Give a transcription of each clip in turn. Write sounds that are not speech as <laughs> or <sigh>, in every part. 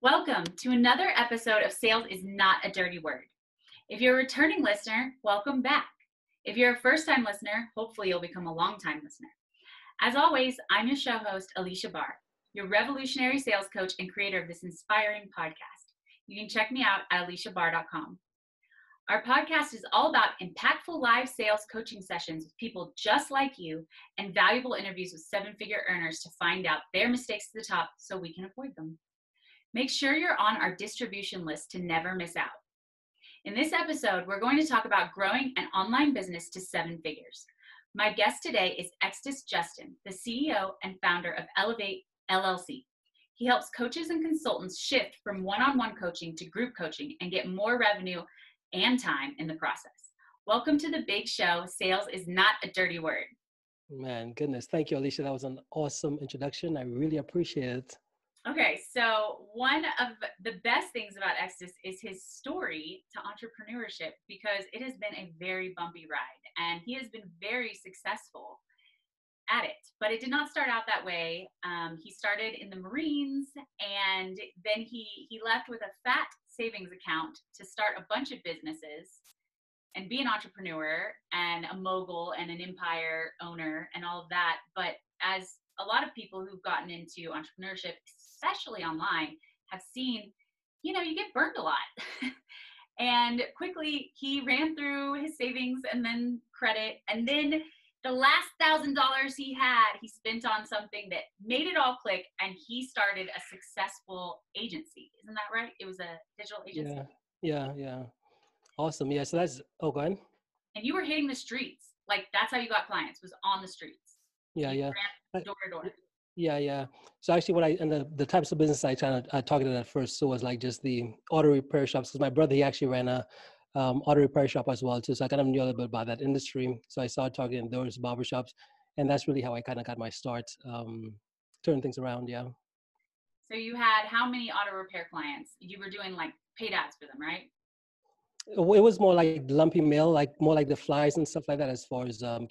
Welcome to another episode of Sales is Not a Dirty Word. If you're a returning listener, welcome back. If you're a first time listener, hopefully you'll become a long time listener. As always, I'm your show host, Alicia Barr, your revolutionary sales coach and creator of this inspiring podcast. You can check me out at aliciabarr.com. Our podcast is all about impactful live sales coaching sessions with people just like you and valuable interviews with seven figure earners to find out their mistakes to the top so we can avoid them. Make sure you're on our distribution list to never miss out. In this episode, we're going to talk about growing an online business to seven figures. My guest today is Extus Justin, the CEO and founder of Elevate LLC. He helps coaches and consultants shift from one on one coaching to group coaching and get more revenue and time in the process. Welcome to the big show. Sales is not a dirty word. Man, goodness. Thank you, Alicia. That was an awesome introduction. I really appreciate it. Okay, so one of the best things about Extus is his story to entrepreneurship because it has been a very bumpy ride and he has been very successful at it. But it did not start out that way. Um, he started in the Marines and then he, he left with a fat savings account to start a bunch of businesses and be an entrepreneur and a mogul and an empire owner and all of that. But as a lot of people who've gotten into entrepreneurship, especially online, have seen, you know, you get burned a lot. <laughs> and quickly he ran through his savings and then credit. And then the last thousand dollars he had, he spent on something that made it all click and he started a successful agency. Isn't that right? It was a digital agency. Yeah, yeah, yeah. Awesome. Yeah. So that's oh go ahead. And you were hitting the streets. Like that's how you got clients, was on the streets. Yeah, you yeah. Uh, door to door. Yeah, yeah. So actually, what I and the, the types of business I kind of I targeted at first so was like just the auto repair shops because my brother he actually ran a um, auto repair shop as well too. So I kind of knew a little bit about that industry. So I started targeting those barber shops, and that's really how I kind of got my start, um, turn things around. Yeah. So you had how many auto repair clients? You were doing like paid ads for them, right? It was more like lumpy mail, like more like the flies and stuff like that, as far as um,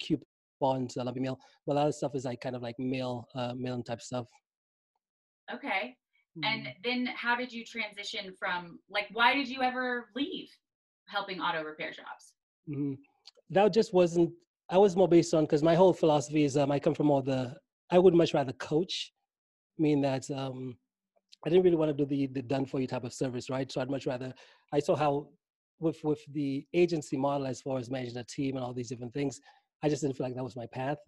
bonds, uh, lumpy mail. But a lot of stuff is like kind of like mail, uh, mail type stuff. Okay. Mm. And mm-hmm. then how did you transition from like why did you ever leave helping auto repair shops? Mm-hmm. That just wasn't. I was more based on because my whole philosophy is um, I come from all the. I would much rather coach, mean that um, I didn't really want to do the the done for you type of service, right? So I'd much rather. I saw how with with the agency model as far as managing a team and all these different things I just didn't feel like that was my path.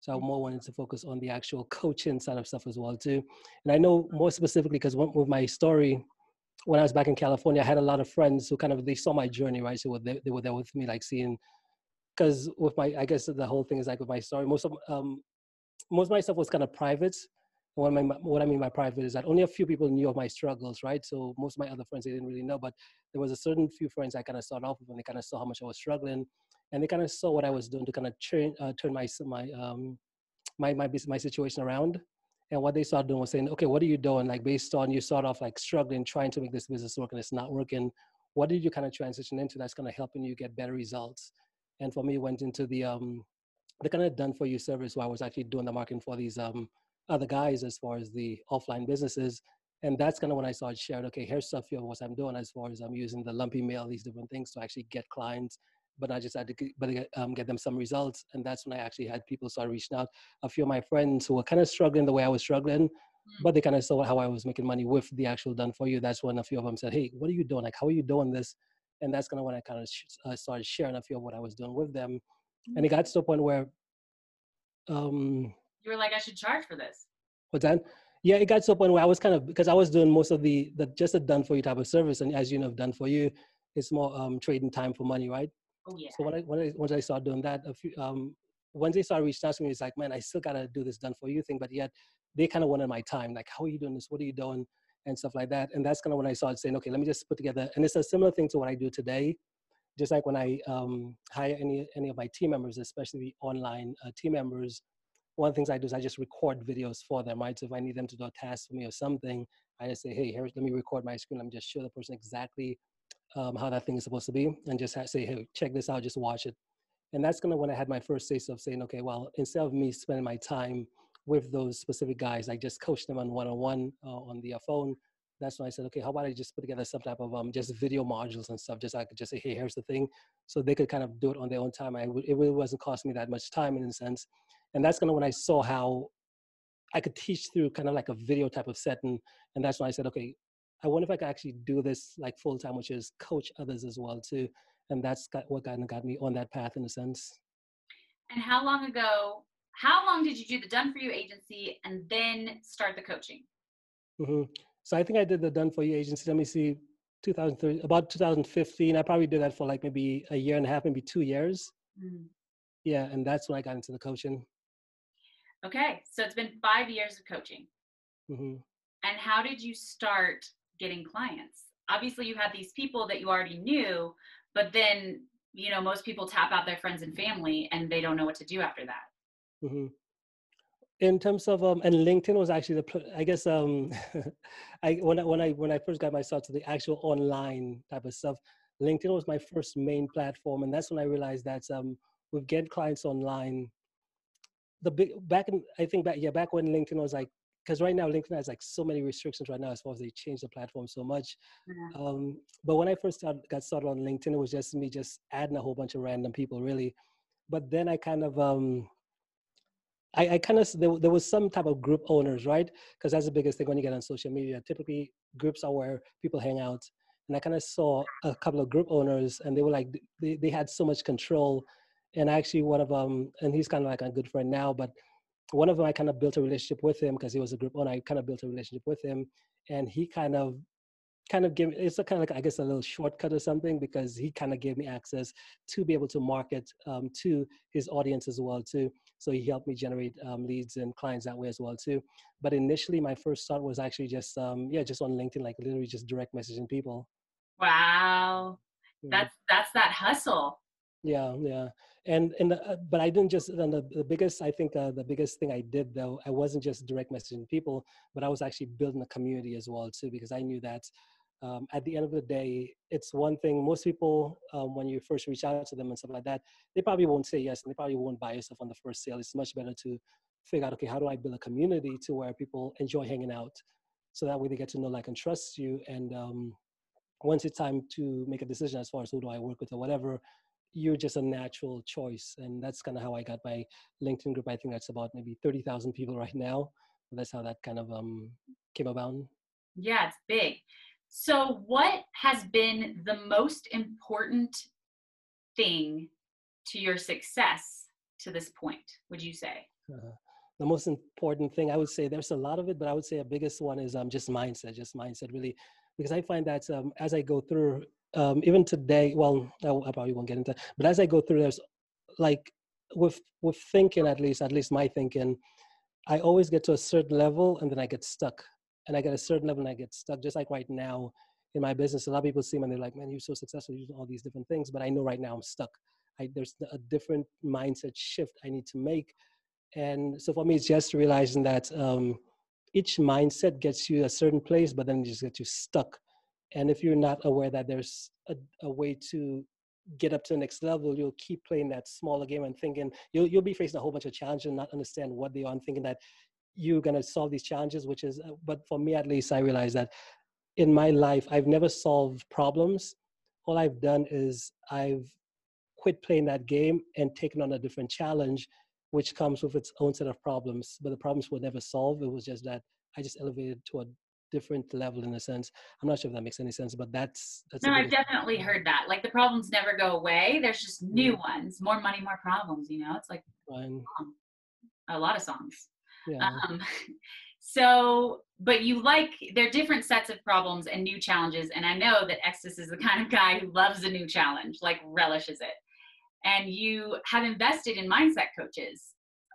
So I more wanted to focus on the actual <laughs> coaching side of stuff as well too. And I know more specifically because with my story, when I was back in California, I had a lot of friends who kind of they saw my journey, right? So they, they were there with me, like seeing. Because with my, I guess the whole thing is like with my story, most of um, most of my stuff was kind of private. What mean, what I mean by private is that only a few people knew of my struggles, right? So most of my other friends they didn't really know, but there was a certain few friends I kind of started off with, and they kind of saw how much I was struggling, and they kind of saw what I was doing to kind of turn uh, turn my my um my my my situation around. And what they started doing was saying, okay, what are you doing? Like based on you start off like struggling, trying to make this business work, and it's not working. What did you kind of transition into that's kind of helping you get better results? And for me, went into the um the kind of done for you service where I was actually doing the marketing for these um other guys as far as the offline businesses. And that's kind of when I started sharing, okay, here's stuff here, what I'm doing as far as I'm using the lumpy mail, these different things to actually get clients but I just had to get, but um, get them some results. And that's when I actually had people start reaching out. A few of my friends who were kind of struggling the way I was struggling, mm. but they kind of saw how I was making money with the actual done for you. That's when a few of them said, Hey, what are you doing? Like, how are you doing this? And that's kind of when I kind of sh- uh, started sharing a few of what I was doing with them. Mm. And it got to the point where, um, you were like, I should charge for this. What's that? Yeah, it got to a point where I was kind of because I was doing most of the the just a done for you type of service, and as you know, done for you, it's more um, trading time for money, right? Yeah. So when I, I once I started doing that, a few um, once they started reaching out to me, it's like, man, I still gotta do this done for you thing, but yet they kind of wanted my time. Like, how are you doing this? What are you doing? And stuff like that. And that's kind of when I started saying, okay, let me just put together. And it's a similar thing to what I do today. Just like when I um, hire any any of my team members, especially the online uh, team members, one of the things I do is I just record videos for them, right? So if I need them to do a task for me or something, I just say, hey, here, let me record my screen. Let me just show the person exactly um, how that thing is supposed to be and just say, hey, check this out, just watch it. And that's kind of when I had my first taste of saying, okay, well, instead of me spending my time with those specific guys, I just coach them on one-on-one uh, on the uh, phone. that's when I said, okay, how about I just put together some type of um, just video modules and stuff, just I could just say, hey, here's the thing, so they could kind of do it on their own time. I it really wasn't costing me that much time in a sense, and that's kind of when I saw how I could teach through kind of like a video type of setting, and that's when I said, okay, I wonder if I could actually do this like full time, which is coach others as well too, and that's got, what kind of got me on that path in a sense. And how long ago? How long did you do the Done for You agency and then start the coaching? Mm-hmm. So I think I did the Done for You agency. Let me see, 2013, about 2015. I probably did that for like maybe a year and a half, maybe two years. Mm. Yeah, and that's when I got into the coaching. Okay, so it's been five years of coaching. Mm-hmm. And how did you start getting clients? Obviously, you had these people that you already knew, but then you know most people tap out their friends and family, and they don't know what to do after that. Mm-hmm in terms of um and linkedin was actually the i guess um <laughs> i when i when i when i first got myself to the actual online type of stuff linkedin was my first main platform and that's when i realized that um with get clients online the big back in i think back yeah back when linkedin was like because right now linkedin has like so many restrictions right now as far as they change the platform so much yeah. um but when i first started, got started on linkedin it was just me just adding a whole bunch of random people really but then i kind of um I, I kind of there, there was some type of group owners, right? Because that's the biggest thing when you get on social media. Typically, groups are where people hang out, and I kind of saw a couple of group owners, and they were like they, they had so much control. And actually, one of them, and he's kind of like a good friend now, but one of them I kind of built a relationship with him because he was a group owner. I kind of built a relationship with him, and he kind of kind of give it's a kind of like I guess a little shortcut or something because he kind of gave me access to be able to market um, to his audience as well too. So he helped me generate um, leads and clients that way as well too. But initially, my first start was actually just um, yeah, just on LinkedIn, like literally just direct messaging people. Wow, yeah. that's that's that hustle. Yeah, yeah, and and uh, but I didn't just and the, the biggest I think uh, the biggest thing I did though I wasn't just direct messaging people, but I was actually building a community as well too because I knew that um, at the end of the day, it's one thing. Most people, um, when you first reach out to them and stuff like that, they probably won't say yes, and they probably won't buy yourself on the first sale. It's much better to figure out, okay, how do I build a community to where people enjoy hanging out, so that way they get to know, like, and trust you. And um, once it's time to make a decision as far as who do I work with or whatever, you're just a natural choice. And that's kind of how I got my LinkedIn group. I think that's about maybe thirty thousand people right now. That's how that kind of um, came about. Yeah, it's big. So, what has been the most important thing to your success to this point, would you say? Uh, the most important thing, I would say there's a lot of it, but I would say a biggest one is um, just mindset, just mindset, really. Because I find that um, as I go through, um, even today, well, I, probably won't get into but as I go through, there's like with with thinking at least, at least my thinking, I always get to a certain level and then I get stuck and I get a certain level and I get stuck. Just like right now in my business, a lot of people see me and they're like, "Man, you're so successful, you're doing all these different things." But I know right now I'm stuck. I, there's a different mindset shift I need to make, and so for me, it's just realizing that um, each mindset gets you a certain place, but then it just gets you stuck. And if you're not aware that there's a, a way to get up to the next level, you'll keep playing that smaller game and thinking you'll you'll be facing a whole bunch of challenges and not understand what they are and thinking that you're going to solve these challenges which is uh, but for me at least i realize that in my life i've never solved problems. All i've done is i've quit playing that game and taken on a different challenge which comes with its own set of problems but the problems were never solved. It was just that i just elevated to a different level in a sense i'm not sure if that makes any sense but that's that's no i've definitely heard that like the problems never go away there's just new ones more money more problems you know it's like a lot of songs yeah. Um, <laughs> so, but you like, there are different sets of problems and new challenges. And I know that Extus is the kind of guy who loves a new challenge, like relishes it. And you have invested in mindset coaches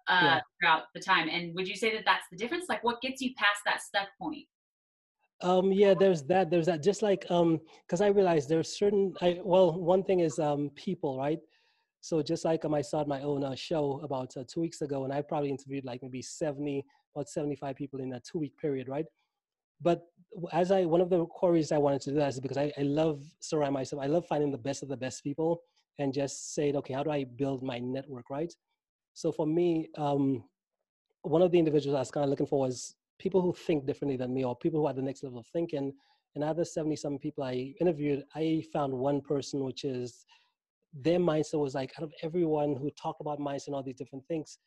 uh, yeah. throughout the time. And would you say that that's the difference? Like, what gets you past that stuck point? Um, yeah, there's that. There's that. Just like, um, because I realized there's certain. I well, one thing is um, people, right? So just like um, I started my own uh, show about uh, two weeks ago, and I probably interviewed like maybe 70, about 75 people in a two week period, right? But as I, one of the reasons I wanted to do that is because I, I love surround myself. I love finding the best of the best people and just saying, okay, how do I build my network, right? So for me, um, one of the individuals I was kind of looking for was people who think differently than me or people who are the next level of thinking. And of 70 some people I interviewed, I found one person which is their mindset was like out of everyone who talked about mindset and all these different things,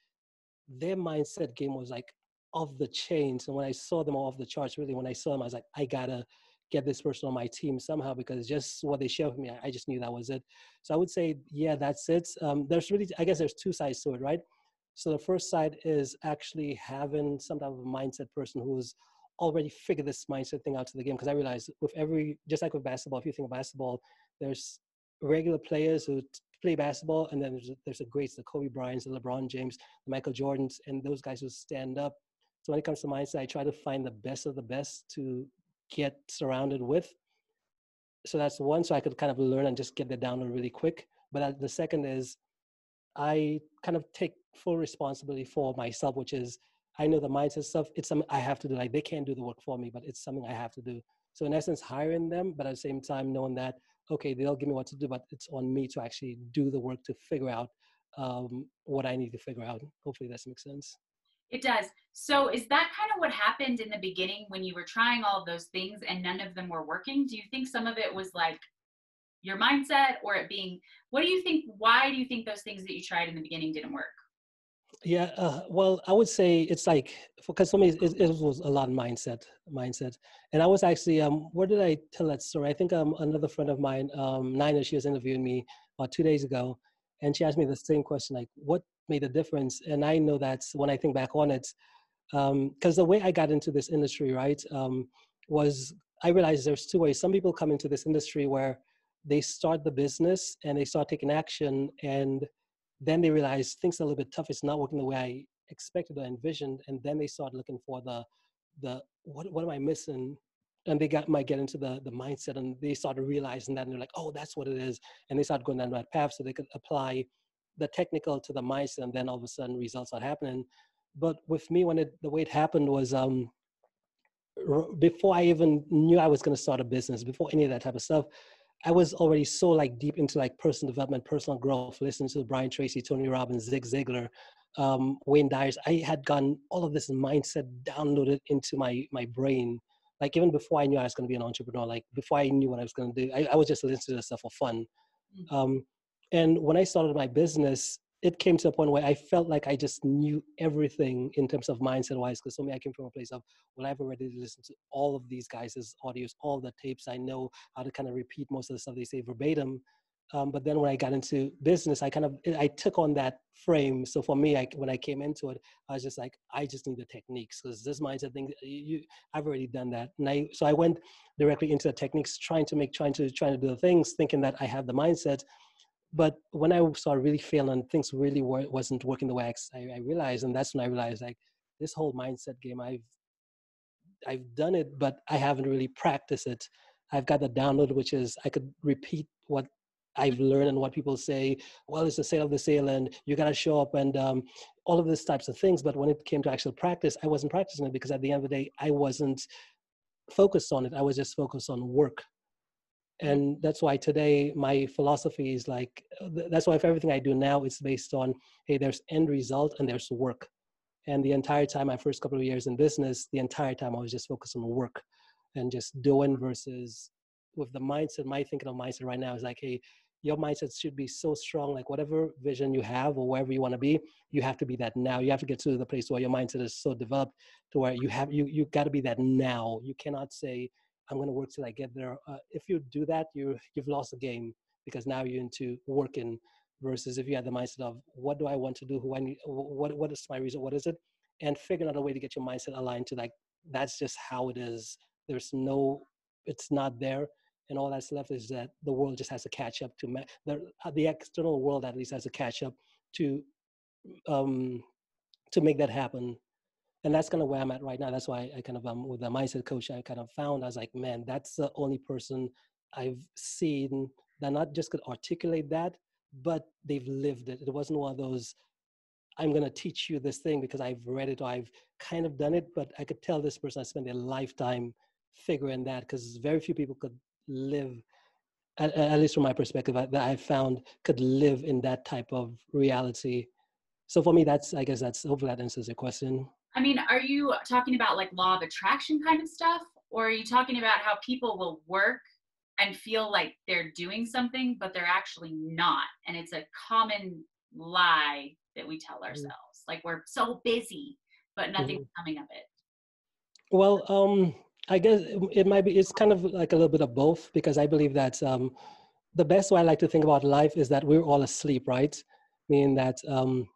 their mindset game was like off the chains. And when I saw them off the charts, really, when I saw them, I was like, I gotta get this person on my team somehow because just what they shared with me, I just knew that was it. So I would say, yeah, that's it. Um, there's really, I guess, there's two sides to it, right? So the first side is actually having some type of mindset person who's already figured this mindset thing out to the game. Because I realized with every, just like with basketball, if you think of basketball, there's regular players who play basketball, and then there's there's a greats, the Kobe Bryants, the LeBron James, the Michael Jordans, and those guys who stand up. So when it comes to mindset, I try to find the best of the best to get surrounded with. So that's one, so I could kind of learn and just get the download really quick. But uh, the second is I kind of take full responsibility for myself, which is I know the mindset stuff. It's something I have to do. Like they can't do the work for me, but it's something I have to do. So in essence, hiring them, but at the same time knowing that okay, they'll give me what to do, but it's on me to actually do the work to figure out um, what I need to figure out. Hopefully, that makes sense. It does. So is that kind of what happened in the beginning when you were trying all those things and none of them were working? Do you think some of it was like your mindset or it being what do you think why do you think those things that you tried in the beginning didn't work? Yeah uh, well i would say it's like because for me it, it, was a lot of mindset mindset. And i was actually um where did i tell that story? I think um another friend of mine um nina she was interviewing me about two days ago and she asked me the same question like what made a difference? And i know that's when i think back on it Um, because the way i got into this industry right um, was i realized there's two ways. Some people come into this industry where they start the business and they start taking action and then they realize things are a little bit tough it's not working the way i expected or envisioned and then they start looking for the the what, what am i missing? And they got might get into the the mindset and they start realizing that and they're like oh that's what it is and they start going down that path so they could apply the technical to the mindset and then all of a sudden results are happening. But with me when it the way it happened was um before i even knew i was going to start a business before any of that type of stuff I was already so like deep into like personal development, personal growth, listening to Brian Tracy, Tony Robbins, Zig Ziglar, um, Wayne Dyers. I had gotten all of this mindset downloaded into my my brain. Like even before I knew I was going to be an entrepreneur, like before I knew what I was going to do, I, I was just listening to this stuff for fun. Mm. Um, and when I started my business, it came to a point where I felt like I just knew everything in terms of mindset wise. Because for me, I came from a place of, well, I've already listened to all of these guys' audios, all the tapes. I know how to kind of repeat most of the stuff they say verbatim. Um, but then when I got into business, I kind of I took on that frame. So for me, I, when I came into it, I was just like, I just need the techniques because this mindset thing, you, I've already done that. And I so I went directly into the techniques, trying to make, trying to trying to do the things, thinking that I have the mindset but when I started really failing, things really wasn't working the way I, I realized, and that's when I realized like this whole mindset game, I've I've done it, but I haven't really practiced it. I've got the download, which is I could repeat what I've learned and what people say. Well, it's the sale of the sale, and you got to show up, and um, all of these types of things. But when it came to actual practice, I wasn't practicing it because at the end of the day, I wasn't focused on it. I was just focused on work and that's why today my philosophy is like uh, that's why everything i do now is based on hey there's end result and there's work. And the entire time my first couple of years in business the entire time i was just focused on work and just doing versus with the mindset my thinking of mindset right now is like hey your mindset should be so strong like whatever vision you have or wherever you want to be you have to be that now. You have to get to the place where your mindset is so developed to where you have you you got to be that now. You cannot say I'm going to work till I get there. Uh, if you do that, you <laughs> you've lost the game because now you're into working versus if you had the mindset of what do I want to do, who I need, what what is my reason, what is it, and figuring out a way to get your mindset aligned to like that's just how it is. There's no, it's not there, and all that's left is that the world just has to catch up to the uh, the external world at least has to catch up to um to make that happen and that's kind of where I'm at right now. That's why I kind of um with the mindset coach I kind of found I was like, man, that's the only person I've seen that not just could articulate that, but they've lived it. It wasn't one of those I'm going to teach you this thing because I've read it or I've kind of done it, but I could tell this person I spent their lifetime figuring that because very few people could live, at, at least from my perspective, that I've found could live in that type of reality. So for me, that's I guess that's hopefully that answers your question. I mean, are you talking about like law of attraction kind of stuff? Or are you talking about how people will work and feel like they're doing something, but they're actually not? And it's a common lie that we tell mm-hmm. ourselves. Mm-hmm. Like we're so busy, but nothing's mm-hmm. coming of it. Well, um, I guess it might be, it's kind of like a little bit of both because I believe that um, the best way I like to think about life is that we're all asleep, right? Meaning that um,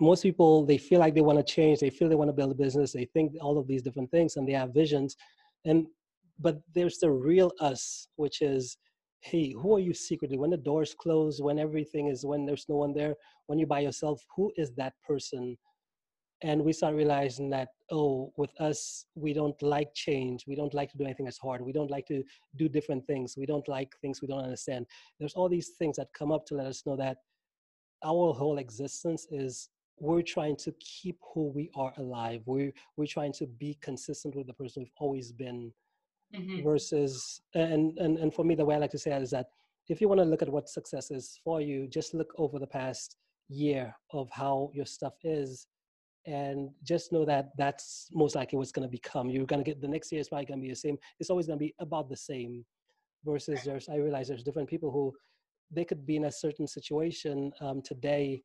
most people, they feel like they want to change, they feel they want to build a business, they think all of these different things and they have visions. And, but there's the real us, which is, hey, who are you secretly? When the doors close, when everything is, when there's no one there, when you're by yourself, who is that person? and we start realizing that oh with us we don't like change we don't like to do anything that's hard we don't like to do different things we don't like things we don't understand there's all these things that come up to let us know that our whole existence is we're trying to keep who we are alive we're we're trying to be consistent with the person we've always been mm-hmm. versus and, and and for me the way i like to say it is that if you want to look at what success is for you just look over the past year of how your stuff is and just know that that's most likely what's going to become. You're going to get the next year is probably going to be the same. It's always going to be about the same. Versus there's, I realize there's different people who they could be in a certain situation um, today,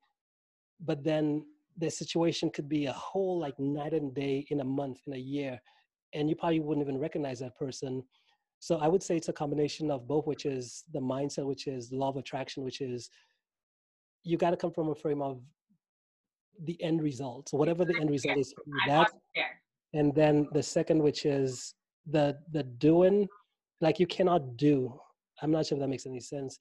but then the situation could be a whole like night and day in a month, in a year, and you probably wouldn't even recognize that person. So I would say it's a combination of both, which is the mindset, which is law of attraction, which is you got to come from a frame of the end result. So whatever the end result is, that. And then the second, which is the the doing, like you cannot do. I'm not sure if that makes any sense.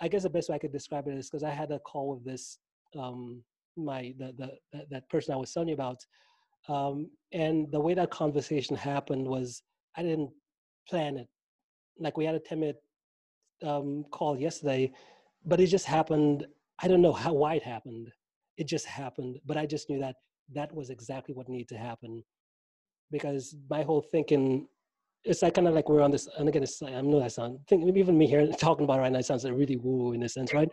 I guess the best way I could describe it is because I had a call with this um, my the, the that person I was telling you about, um, and the way that conversation happened was I didn't plan it. Like we had a 10 minute um, call yesterday, but it just happened. I don't know how why it happened it just happened but i just knew that that was exactly what needed to happen because my whole thinking it's like kind of like we're on this and again it's, like, i know that sound think even me here <laughs> talking about it right now sounds like really woo in a sense right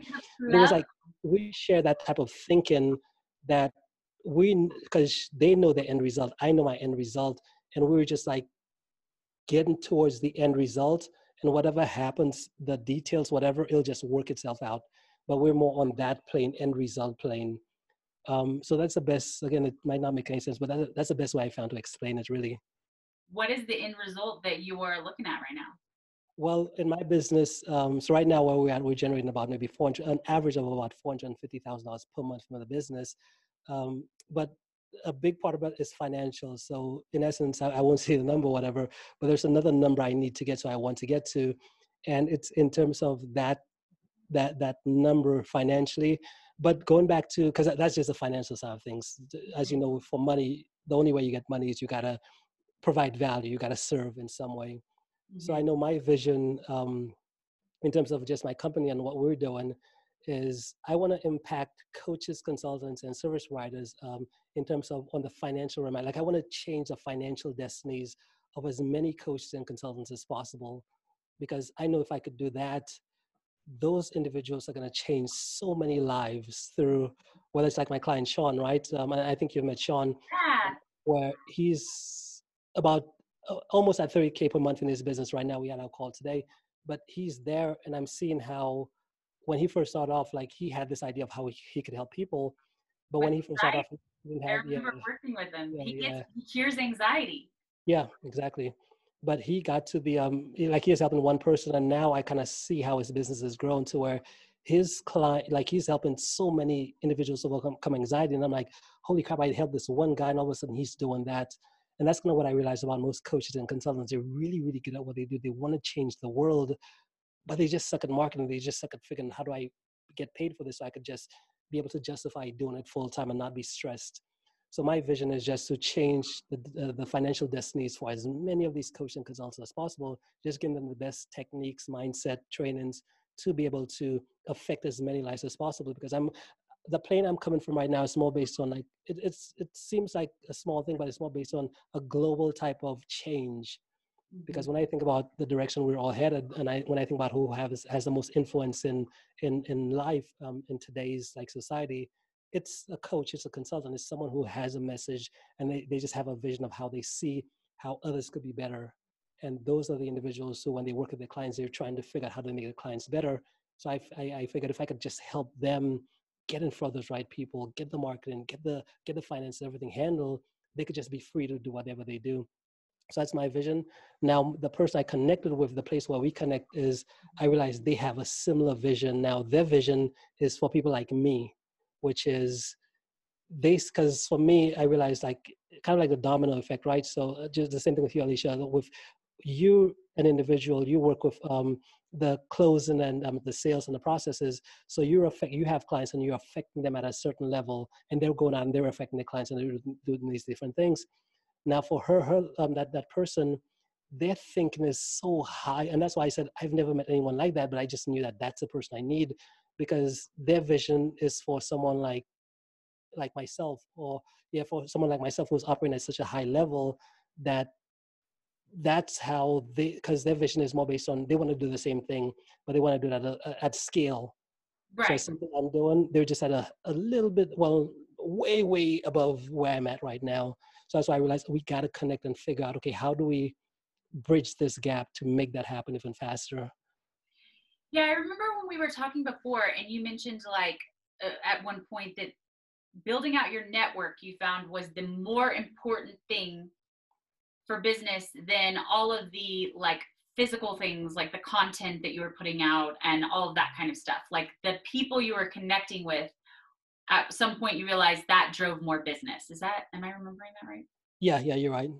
it was like we share that type of thinking that we because they know the end result i know my end result and we were just like getting towards the end result and whatever happens the details whatever it'll just work itself out but we're more on that plane end result plane um, so that's the best. Again, it might not make any sense, but that, that's the best way I found to explain it. Really. What is the end result that you are looking at right now? Well, in my business, um, so right now where we're at, we're generating about maybe 400, an average of about $450,000 per month from the business. Um, but a big part of it is financial. So in essence, I, I won't <laughs> say the number, whatever, but there's another number I need to get to, I want to get to. And it's in terms of that, that, that number financially but going back to because that's just the financial side of things as you know for money the only way you get money is you got to provide value you got to serve in some way mm-hmm. so i mm-hmm. know my vision um, in terms of just my company and what we're doing is i want to impact coaches consultants and service providers um, in terms of on the financial realm like i want to change the financial destinies of as many coaches and consultants as possible because i know if i could do that those individuals are going to change so many lives through whether it's like my client Sean, right? Um, I think you've met Sean, yeah. where he's about uh, almost at 30k per month in his business right now. We had our call today, but he's there, and I'm seeing how when he first started off, like he had this idea of how he, he could help people, but when he first started off, he didn't have, I remember yeah, working with him. Yeah, he gets yeah. he cures anxiety. Yeah, exactly but he got to be um like he is helping one person and now i kind of see how his business has grown to where his client like he's helping so many individuals overcome anxiety and i'm like holy crap i helped this one guy and all of a sudden he's doing that and that's kind of what i realized about most coaches and consultants they're really really good at what they do they want to change the world but they just suck at marketing they just suck at figuring how do i get paid for this so i could just be able to justify doing it full time and not be stressed so my vision is just to change the, uh, the financial destinies for as many of these coaching consultants as possible, just giving them the best techniques, mindset, trainings to be able to affect as many lives as possible. Because I'm the plane I'm coming from right now is more based on like it, it's it seems like a small thing, but it's more based on a global type of change. Mm-hmm. Because when I think about the direction we're all headed, and I when I think about who has has the most influence in in in life um, in today's like society, it's a coach, it's a consultant, it's someone who has a message and they, they just have a vision of how they see how others could be better. And those are the individuals who, when they work with their clients, they're trying to figure out how to make their clients better. So I, I, I figured if I could just help them get in front of those right people, get the marketing, get the get the finance, everything handled, they could just be free to do whatever they do. So that's my vision. Now, the person I connected with, the place where we connect is I realized they have a similar vision. Now, their vision is for people like me, which is they, because for me, I realized like kind of like the domino effect, right? So uh, just the same thing with you, Alicia. With you, an individual, you work with um, the closing and um, the sales and the processes. So you're affect, you have clients and you're affecting them at a certain level, and they're going out and they're affecting the clients and they're doing these different things. Now, for her, her um, that that person, their thinking is so high, and that's why I said I've never met anyone like that. But I just knew that that's the person I need because their vision is for someone like like myself, or yeah, for someone like myself who's operating at such a high level that that's how they because their vision is more based on they want to do the same thing but they want to do it at, a, at scale. Right. so something i'm doing they're just at a, a little bit well way way above where i'm at right now. So that's why I realized we got to connect and figure out, okay, how do we bridge this gap to make that happen even faster? Yeah, I remember when we were talking before, and you mentioned like uh, at one point that building out your network you found was the more important thing for business than all of the like physical things like the content that you were putting out and all of that kind of stuff like the people you were connecting with at some point you realized that drove more business. Is that, am I remembering that right? Yeah, yeah, you're right.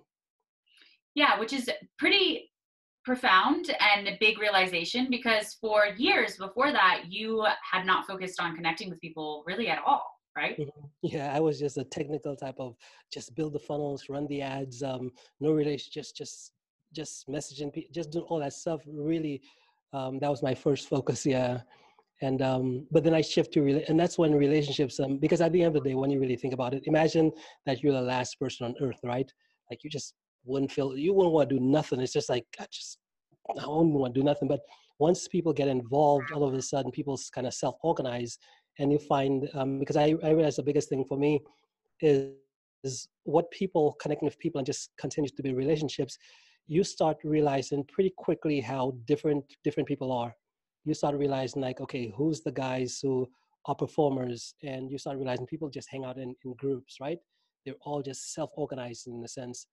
Yeah, which is pretty profound and a big realization because for years before that, you had not focused on connecting with people really at all, right? Mm-hmm. Yeah, I was just a technical type of just build the funnels, run the ads, um, no relation, just just just messaging, just doing all that stuff. Really, um, that was my first focus. Yeah, and um, but then I shift to really and that's when relationships um, because at the end of the day, when you really think about it, imagine that you're the last person on earth, right? Like you just wouldn't feel you wouldn't want to do nothing. It's just like I just I wouldn't want to do nothing. But once people get involved, all of a sudden people kind of self-organize, and you find um, because I I realize the biggest thing for me is is what people connecting with people and just continues to be relationships. You start realizing pretty quickly how different different people are you start realizing like, okay, who's the guys who are performers? And you start realizing people just hang out in, in groups, right? They're all just self-organized in a sense.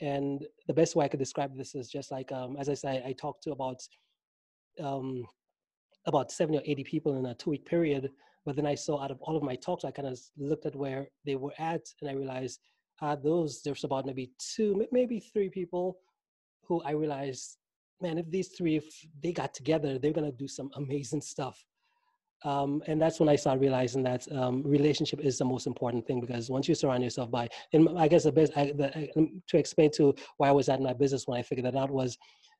And the best way I could describe this is just like, um, as I say, I talked to about um, about 70 or 80 people in a two week period. But then I saw out of all of my talks, I kind of looked at where they were at and I realized uh, those, there's about maybe two, maybe three people who I realized man, if these three, if they got together, they're gonna do some amazing stuff. Um, and that's when I started realizing that um, relationship is the most important thing because once you surround yourself by, and I guess the best I, the, to explain to why I was at my business when I figured that out was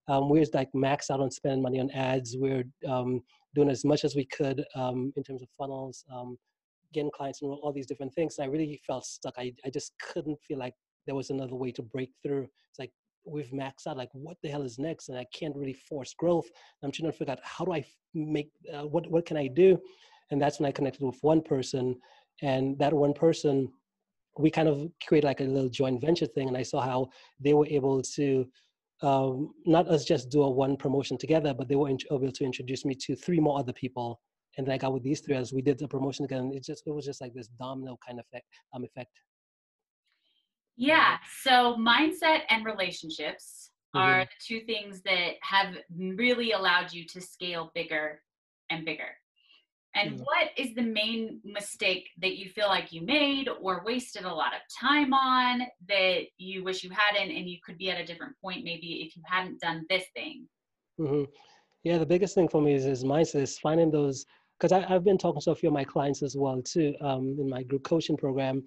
um, we are like max out on spending money on ads. We are um, doing as much as we could um, in terms of funnels, um, getting clients and all these different things. And I really felt stuck. I, I just couldn't feel like there was another way to break through. It's like we've maxed out like what the hell is next and i can't really force growth i'm trying to figure out how do i make uh, what what can i do and that's when i connected with one person and that one person we kind of created like a little joint venture thing and i saw how they were able to um, not us just do a one promotion together but they were able to introduce me to three more other people and then i got with these three as we did the promotion again it just it was just like this domino kind of effect um effect yeah. So mindset and relationships mm-hmm. are the two things that have really allowed you to scale bigger and bigger. And mm-hmm. what is the main mistake that you feel like you made or wasted a lot of time on that you wish you hadn't and you could be at a different point maybe if you hadn't done this thing? Mm-hmm. Yeah, the biggest thing for me is, is mindset, is finding those, because I've been talking to a few of my clients as well too um, in my group coaching program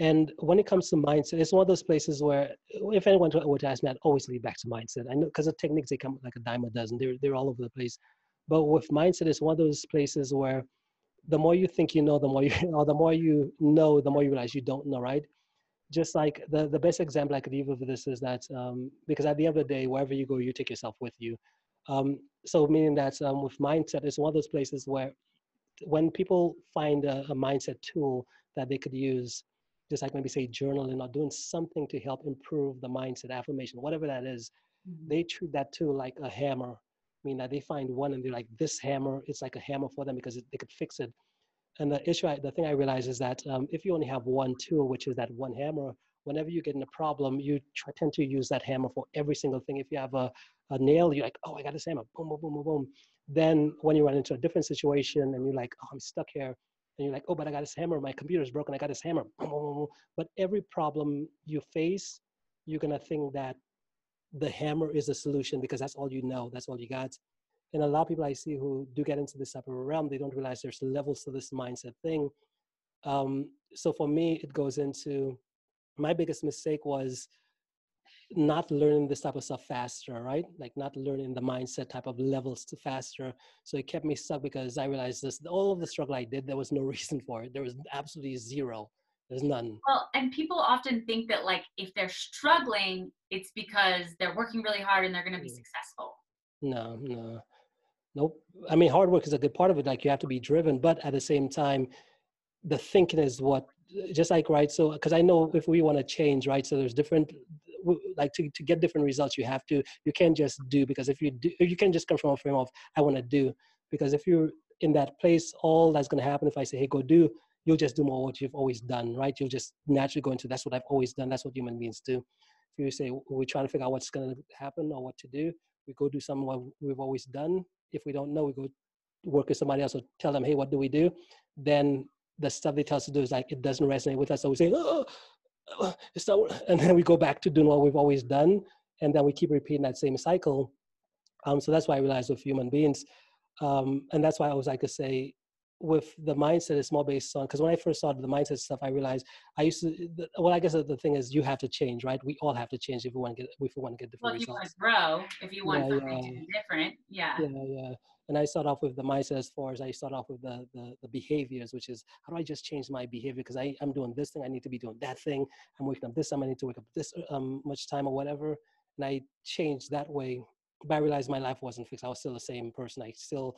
and when it comes to mindset, it's one of those places where if anyone were to ask me, I'd always lead back to mindset. I know because the techniques they come like a dime a dozen. They're they're all over the place. But with mindset, it's one of those places where the more you think you know, the more you <laughs> or the more you know, the more you realize you don't know, right? Just like the the best example I could give of this is that um, because at the end of the day, wherever you go, you take yourself with you. Um, so meaning that um, with mindset, it's one of those places where when people find a, a mindset tool that they could use just like maybe say journaling or doing something to help improve the mindset affirmation whatever that is, mm-hmm. they treat that tool like a hammer mean that they find one and they're like this hammer it's like a hammer for them because it, they could fix it. And the issue I, the thing i realize is that um, if you only have one tool which is that one hammer whenever you get in a problem you try, tend to use that hammer for every single thing. If you have a, a nail you're like oh i got this hammer. Boom boom boom boom boom. Then when you run into a different situation and you're like oh i'm stuck here and you're like oh but i got this hammer. My computer's broken. I got this hammer. Boom, boom, boom. but every problem you face you're to think that the hammer is the solution because that's all you know that's all you got and a lot of people i see who do get into this of realm they don't realize there's levels to this mindset thing um, so for me it goes into my biggest mistake was not learning this type of stuff faster, right? Like not learning the mindset type of levels to faster. So it kept me stuck because I realized this all of the struggle I did, there was no <laughs> reason for it. There was absolutely zero. There's none. Well, and people often think that like if they're struggling, it's because they're working really hard and they're gonna be mm. successful. No, no. Nope. I mean hard work is a good part of it. Like you have to be driven, but at the same time, the thinking is what just like right so because i know if we want to change right so there's different like to, to get different results you have to you can't just do because if you do you can just come from a frame of i want to do because if you're in that place all that's going to happen if i say hey go do you'll just do more what you've always done right? You'll just naturally go into that's what i've always done. That's what human beings do. If you say we're trying to figure out what's going to happen or what to do. We go do something what we've always done. If we don't know we go work with somebody else or tell them hey what do we do? Then the stuff they tell us to do is like it doesn't resonate with us so we say oh, it's not, and then we go back to doing what we've always done, and then we keep repeating that same cycle. Um, so that's why I realized with human beings, um, and that's why I was like to say, with the mindset, it's more based on because when I first started the mindset stuff, I realized I used to. The, well, I guess the thing is, you have to change, right? We all have to change if we want to get if we want to get different. Well, if results. you want to grow, if you want yeah, something yeah. to be different, yeah. Yeah, yeah and I start off with the mindset as far as I start off with the, the, the behaviors, which is how do I just change my behavior? Because I, I'm doing this thing, I need to be doing that thing. I'm waking up this time, I need to wake up this um, much time or whatever. And I changed that way. But I realized my life wasn't fixed. I was still the same person. I still,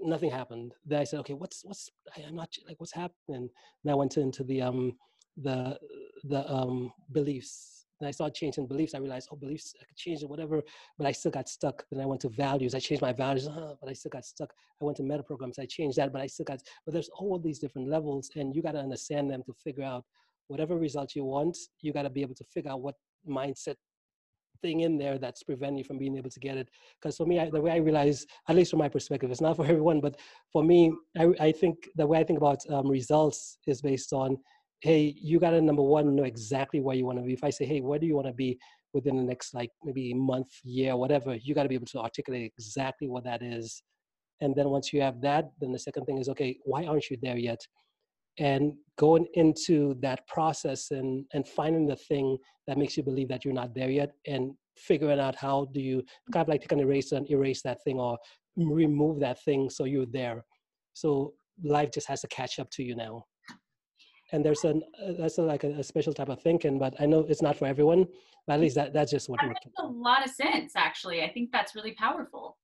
nothing happened. Then I said, okay, what's, what's, I'm not like, what's happening? And I went into the, um, the, the um, beliefs and I started changing beliefs. I realized, oh, beliefs, I could change it, whatever, but I still got stuck. Then I went to values. I changed my values, uh, but I still got stuck. I went to meta programs. I changed that, but I still got, but there's all these different levels, and you got to understand them to figure out whatever result you want. You got to be able to figure out what mindset thing in there that's preventing you from being able to get it. Because for me, I, the way I realize, at least from my perspective, it's not for <laughs> everyone, but for me, I, I think the way I think about um, results is based on hey, you got to number one know exactly where you want to be. If I say, hey, where do you want to be within the next like maybe month, year, whatever, you got to be able to articulate exactly what that is. And then once you have that, then the second thing is, okay, why aren't you there yet? And going into that process and and finding the thing that makes you believe that you're not there yet, and figuring out how do you kind of like take an eraser and erase that thing or remove that thing so you're there. So life just has to catch up to you now and there's an uh, that's a, like a, a, special type of thinking but i know it's not for everyone but at least that that's just what that makes a lot of sense actually i think that's really powerful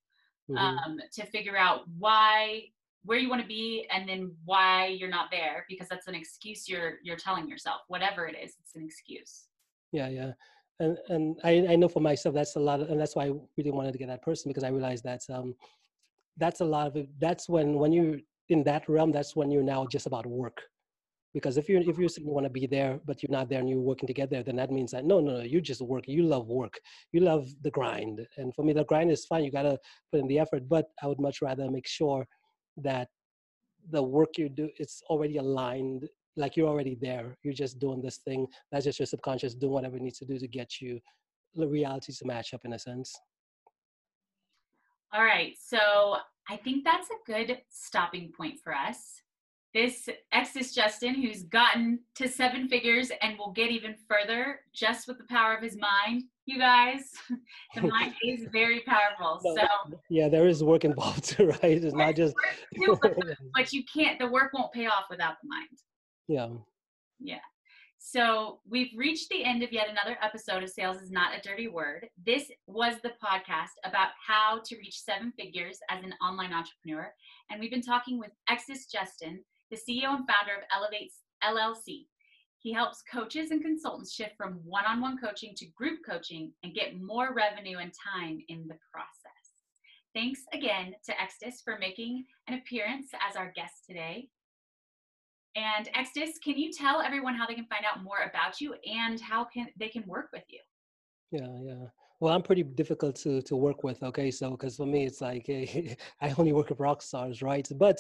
mm-hmm. um, to figure out why where you want to be and then why you're not there because that's an excuse you're you're telling yourself whatever it is it's an excuse. Yeah yeah. And and i i know for myself that's a lot of, and that's why i really wanted to get that person because i realized that um that's a lot of it that's when when you're in that realm that's when you're now just about work. Because if you if you want to be there but you're not there and you're working together then that means that no no no you just work you love work you love the grind. And for me the grind is fine you got to put in the effort but i would much rather make sure that the work you do it's already aligned like you're already there you're just doing this thing that's just your subconscious doing whatever it needs to do to get you the reality to match up in a sense. All right so i think that's a good stopping point for us this Extus Justin, who's gotten to seven figures and will get even further just with the power of his mind. You guys, <laughs> the mind <laughs> is very powerful. So yeah, there is work involved too, <laughs> right? It's not just. Too, but, but you can't. The work won't pay off without the mind. Yeah. Yeah. So we've reached the end of yet another episode of Sales is Not a Dirty Word. This was the podcast about how to reach seven figures as an online entrepreneur. And we've been talking with Extus Justin, the CEO and founder of Elevates LLC. He helps coaches and consultants shift from one on one coaching to group coaching and get more revenue and time in the process. Thanks again to Extus for making an appearance as our guest today. And Extus, can you tell everyone how they can find out more about you and how can they can work with you? Yeah, yeah. Well, I'm pretty difficult to to work with. Okay, so because for me, it's like <laughs> I only work with rock stars, right? But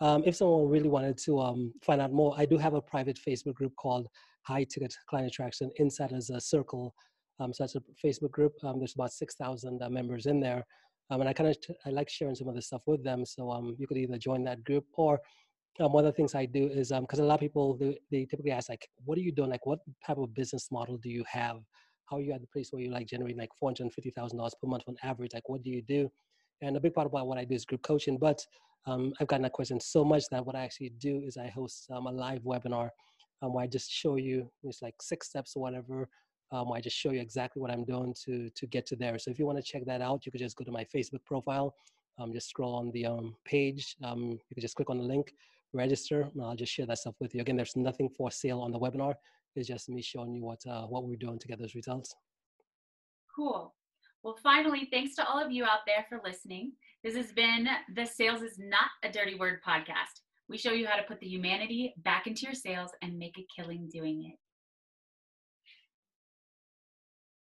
um, if someone really wanted to um, find out more, I do have a private Facebook group called High Ticket Client Attraction. Inside is a circle, um, so that's a Facebook group. Um, there's about six thousand uh, members in there, um, and I kind of I like sharing some of the stuff with them. So um, you could either join that group or one of the things I do is because a lot of people they, they, typically ask like, what are you doing? Like, what type of business model do you have? How are you at the place where you like generate like four hundred fifty thousand dollars per month on average? Like, what do you do? And a big part about what I do is group coaching. But um, I've gotten that question so much that what I actually do is I host um, a live webinar um, where I just show you it's like six steps or whatever. Um, I just show you exactly what I'm doing to to get to there. So if you want to check that out, you could just go to my Facebook profile. Um, just scroll on the um, page. You can just click on the link register. And I'll just share that stuff with you. Again, there's nothing for sale on the webinar. It's just me showing you what uh, what we're doing to get those results. Cool. Well, finally, thanks to all of you out there for listening. This has been the Sales is Not a Dirty Word podcast. We show you how to put the humanity back into your sales and make a killing doing it.